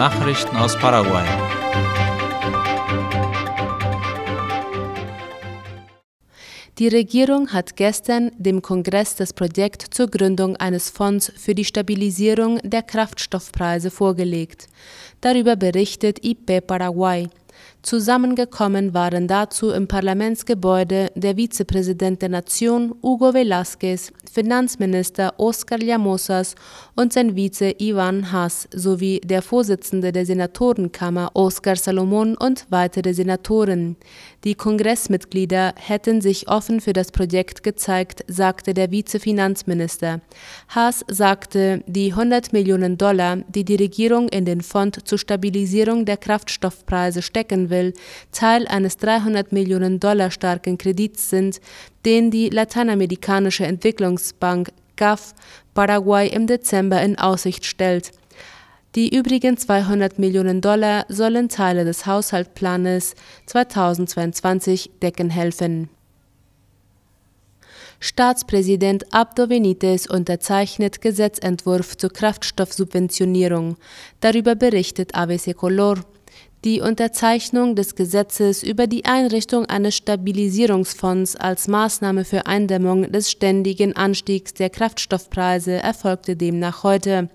Nachrichten aus Paraguay. Die Regierung hat gestern dem Kongress das Projekt zur Gründung eines Fonds für die Stabilisierung der Kraftstoffpreise vorgelegt. Darüber berichtet IP Paraguay. Zusammengekommen waren dazu im Parlamentsgebäude der Vizepräsident der Nation Hugo Velázquez, Finanzminister Oscar Llamosas und sein Vize Ivan Haas sowie der Vorsitzende der Senatorenkammer Oscar Salomon und weitere Senatoren. Die Kongressmitglieder hätten sich offen für das Projekt gezeigt, sagte der Vizefinanzminister. Haas sagte, die 100 Millionen Dollar, die die Regierung in den Fonds zur Stabilisierung der Kraftstoffpreise stecken will, Teil eines 300 Millionen Dollar starken Kredits sind, den die Lateinamerikanische Entwicklungsbank GAF Paraguay im Dezember in Aussicht stellt. Die übrigen 200 Millionen Dollar sollen Teile des Haushaltsplanes 2022 decken helfen. Staatspräsident Abdo Benitez unterzeichnet Gesetzentwurf zur Kraftstoffsubventionierung. Darüber berichtet ABC Color. Die Unterzeichnung des Gesetzes über die Einrichtung eines Stabilisierungsfonds als Maßnahme für Eindämmung des ständigen Anstiegs der Kraftstoffpreise erfolgte demnach heute.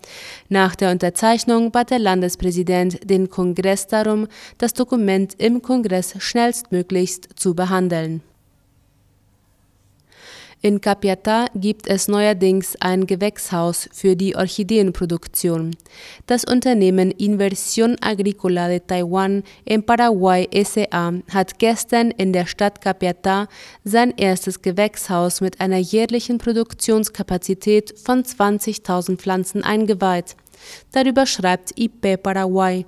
Nach der Unterzeichnung bat der Landespräsident den Kongress darum, das Dokument im Kongress schnellstmöglichst zu behandeln. In Capiatá gibt es neuerdings ein Gewächshaus für die Orchideenproduktion. Das Unternehmen Inversión Agrícola de Taiwan in Paraguay SA hat gestern in der Stadt Capiatá sein erstes Gewächshaus mit einer jährlichen Produktionskapazität von 20.000 Pflanzen eingeweiht. Darüber schreibt IP Paraguay.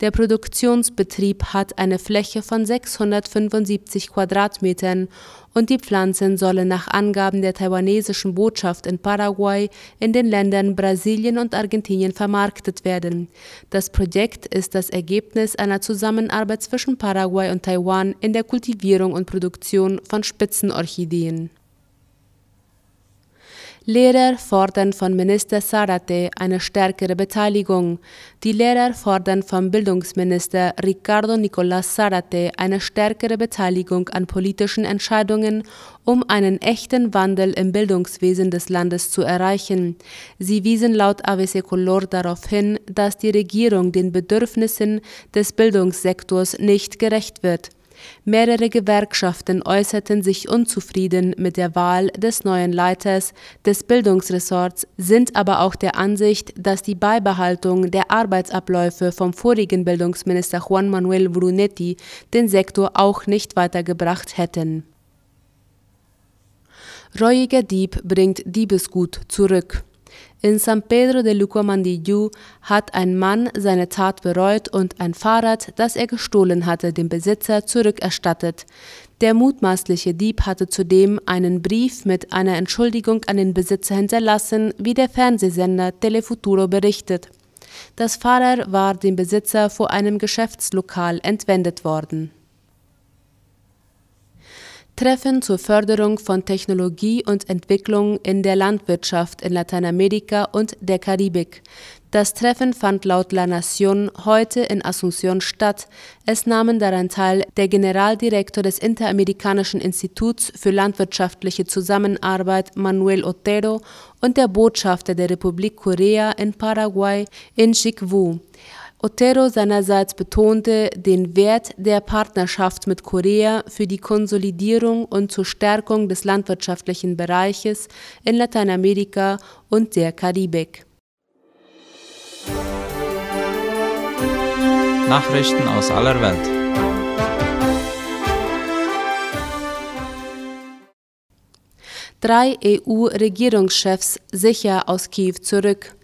Der Produktionsbetrieb hat eine Fläche von 675 Quadratmetern und die Pflanzen sollen nach Angaben der taiwanesischen Botschaft in Paraguay in den Ländern Brasilien und Argentinien vermarktet werden. Das Projekt ist das Ergebnis einer Zusammenarbeit zwischen Paraguay und Taiwan in der Kultivierung und Produktion von Spitzenorchideen. Lehrer fordern von Minister Sarate eine stärkere Beteiligung. Die Lehrer fordern vom Bildungsminister Ricardo Nicolás Sarate eine stärkere Beteiligung an politischen Entscheidungen, um einen echten Wandel im Bildungswesen des Landes zu erreichen. Sie wiesen laut ABC Color darauf hin, dass die Regierung den Bedürfnissen des Bildungssektors nicht gerecht wird. Mehrere Gewerkschaften äußerten sich unzufrieden mit der Wahl des neuen Leiters des Bildungsressorts, sind aber auch der Ansicht, dass die Beibehaltung der Arbeitsabläufe vom vorigen Bildungsminister Juan Manuel Brunetti den Sektor auch nicht weitergebracht hätten. Reuiger Dieb bringt Diebesgut zurück. In San Pedro de Lucamandillo hat ein Mann seine Tat bereut und ein Fahrrad, das er gestohlen hatte, dem Besitzer zurückerstattet. Der mutmaßliche Dieb hatte zudem einen Brief mit einer Entschuldigung an den Besitzer hinterlassen, wie der Fernsehsender Telefuturo berichtet. Das Fahrrad war dem Besitzer vor einem Geschäftslokal entwendet worden. Treffen zur Förderung von Technologie und Entwicklung in der Landwirtschaft in Lateinamerika und der Karibik. Das Treffen fand laut La Nación heute in Asunción statt. Es nahmen daran teil der Generaldirektor des Interamerikanischen Instituts für landwirtschaftliche Zusammenarbeit Manuel Otero und der Botschafter der Republik Korea in Paraguay Inchik Wu. Otero seinerseits betonte den Wert der Partnerschaft mit Korea für die Konsolidierung und zur Stärkung des landwirtschaftlichen Bereiches in Lateinamerika und der Karibik. Nachrichten aus aller Welt. Drei EU-Regierungschefs sicher aus Kiew zurück.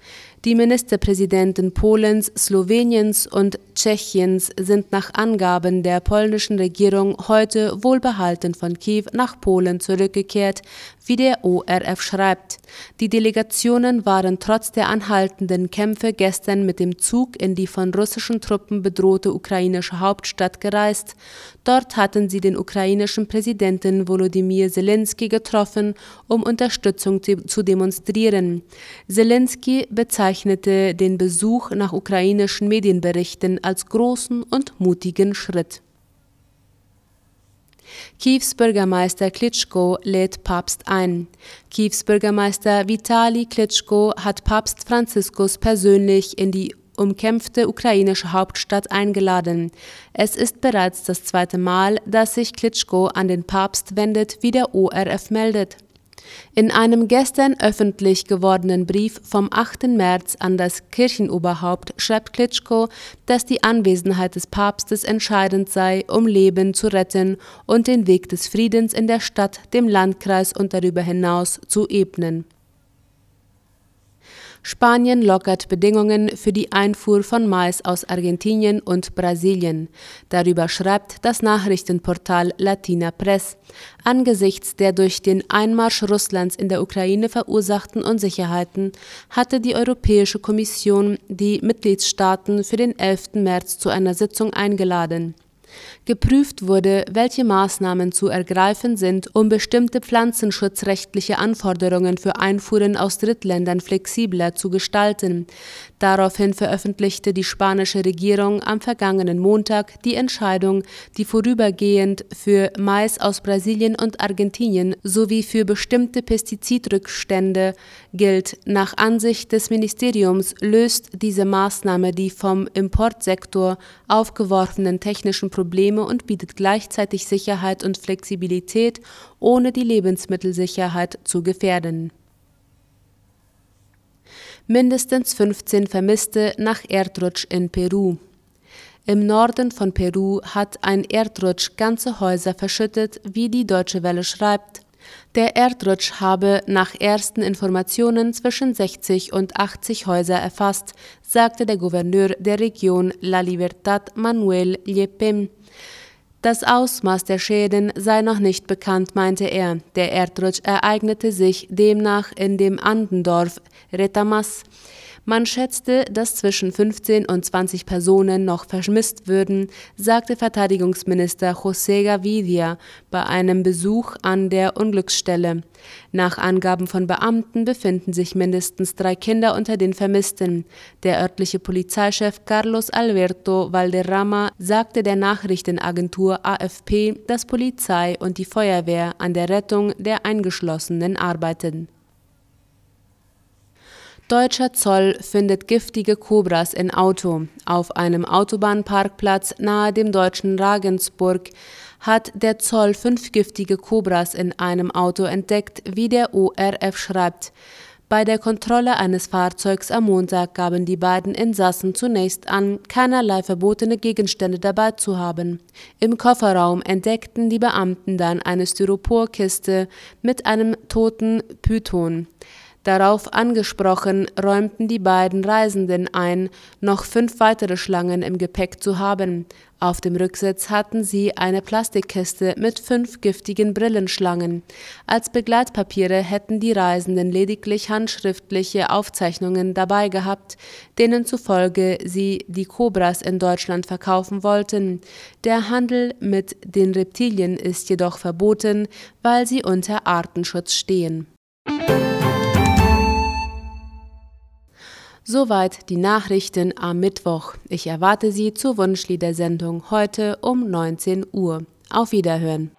Die Ministerpräsidenten Polens, Sloweniens und Tschechiens sind nach Angaben der polnischen Regierung heute wohlbehalten von Kiew nach Polen zurückgekehrt, wie der ORF schreibt. Die Delegationen waren trotz der anhaltenden Kämpfe gestern mit dem Zug in die von russischen Truppen bedrohte ukrainische Hauptstadt gereist. Dort hatten sie den ukrainischen Präsidenten Volodymyr Zelensky getroffen, um Unterstützung zu demonstrieren. Zelensky bezeichnet bezeichnete den Besuch nach ukrainischen Medienberichten als großen und mutigen Schritt. Kiews Bürgermeister Klitschko lädt Papst ein. Kiews Bürgermeister Vitali Klitschko hat Papst Franziskus persönlich in die umkämpfte ukrainische Hauptstadt eingeladen. Es ist bereits das zweite Mal, dass sich Klitschko an den Papst wendet, wie der ORF meldet. In einem gestern öffentlich gewordenen Brief vom 8. März an das Kirchenoberhaupt schreibt Klitschko, dass die Anwesenheit des Papstes entscheidend sei, um Leben zu retten und den Weg des Friedens in der Stadt, dem Landkreis und darüber hinaus zu ebnen. Spanien lockert Bedingungen für die Einfuhr von Mais aus Argentinien und Brasilien. Darüber schreibt das Nachrichtenportal Latina Press. Angesichts der durch den Einmarsch Russlands in der Ukraine verursachten Unsicherheiten hatte die Europäische Kommission die Mitgliedstaaten für den 11. März zu einer Sitzung eingeladen. Geprüft wurde, welche Maßnahmen zu ergreifen sind, um bestimmte pflanzenschutzrechtliche Anforderungen für Einfuhren aus Drittländern flexibler zu gestalten. Daraufhin veröffentlichte die spanische Regierung am vergangenen Montag die Entscheidung, die vorübergehend für Mais aus Brasilien und Argentinien sowie für bestimmte Pestizidrückstände gilt. Nach Ansicht des Ministeriums löst diese Maßnahme die vom Importsektor aufgeworfenen technischen Probleme und bietet gleichzeitig Sicherheit und Flexibilität, ohne die Lebensmittelsicherheit zu gefährden. Mindestens 15 Vermisste nach Erdrutsch in Peru. Im Norden von Peru hat ein Erdrutsch ganze Häuser verschüttet, wie die Deutsche Welle schreibt. Der Erdrutsch habe nach ersten Informationen zwischen 60 und 80 Häuser erfasst, sagte der Gouverneur der Region La Libertad Manuel Liepem. Das Ausmaß der Schäden sei noch nicht bekannt, meinte er. Der Erdrutsch ereignete sich demnach in dem Andendorf Retamas. Man schätzte, dass zwischen 15 und 20 Personen noch vermisst würden, sagte Verteidigungsminister José Gavidia bei einem Besuch an der Unglücksstelle. Nach Angaben von Beamten befinden sich mindestens drei Kinder unter den Vermissten. Der örtliche Polizeichef Carlos Alberto Valderrama sagte der Nachrichtenagentur AFP, dass Polizei und die Feuerwehr an der Rettung der Eingeschlossenen arbeiten. Deutscher Zoll findet giftige Kobras in Auto. Auf einem Autobahnparkplatz nahe dem deutschen Regensburg hat der Zoll fünf giftige Kobras in einem Auto entdeckt, wie der ORF schreibt. Bei der Kontrolle eines Fahrzeugs am Montag gaben die beiden Insassen zunächst an, keinerlei verbotene Gegenstände dabei zu haben. Im Kofferraum entdeckten die Beamten dann eine Styroporkiste mit einem toten Python. Darauf angesprochen, räumten die beiden Reisenden ein, noch fünf weitere Schlangen im Gepäck zu haben. Auf dem Rücksitz hatten sie eine Plastikkiste mit fünf giftigen Brillenschlangen. Als Begleitpapiere hätten die Reisenden lediglich handschriftliche Aufzeichnungen dabei gehabt, denen zufolge sie die Kobras in Deutschland verkaufen wollten. Der Handel mit den Reptilien ist jedoch verboten, weil sie unter Artenschutz stehen. Soweit die Nachrichten am Mittwoch. Ich erwarte Sie zur Wunschliedersendung heute um 19 Uhr. Auf Wiederhören.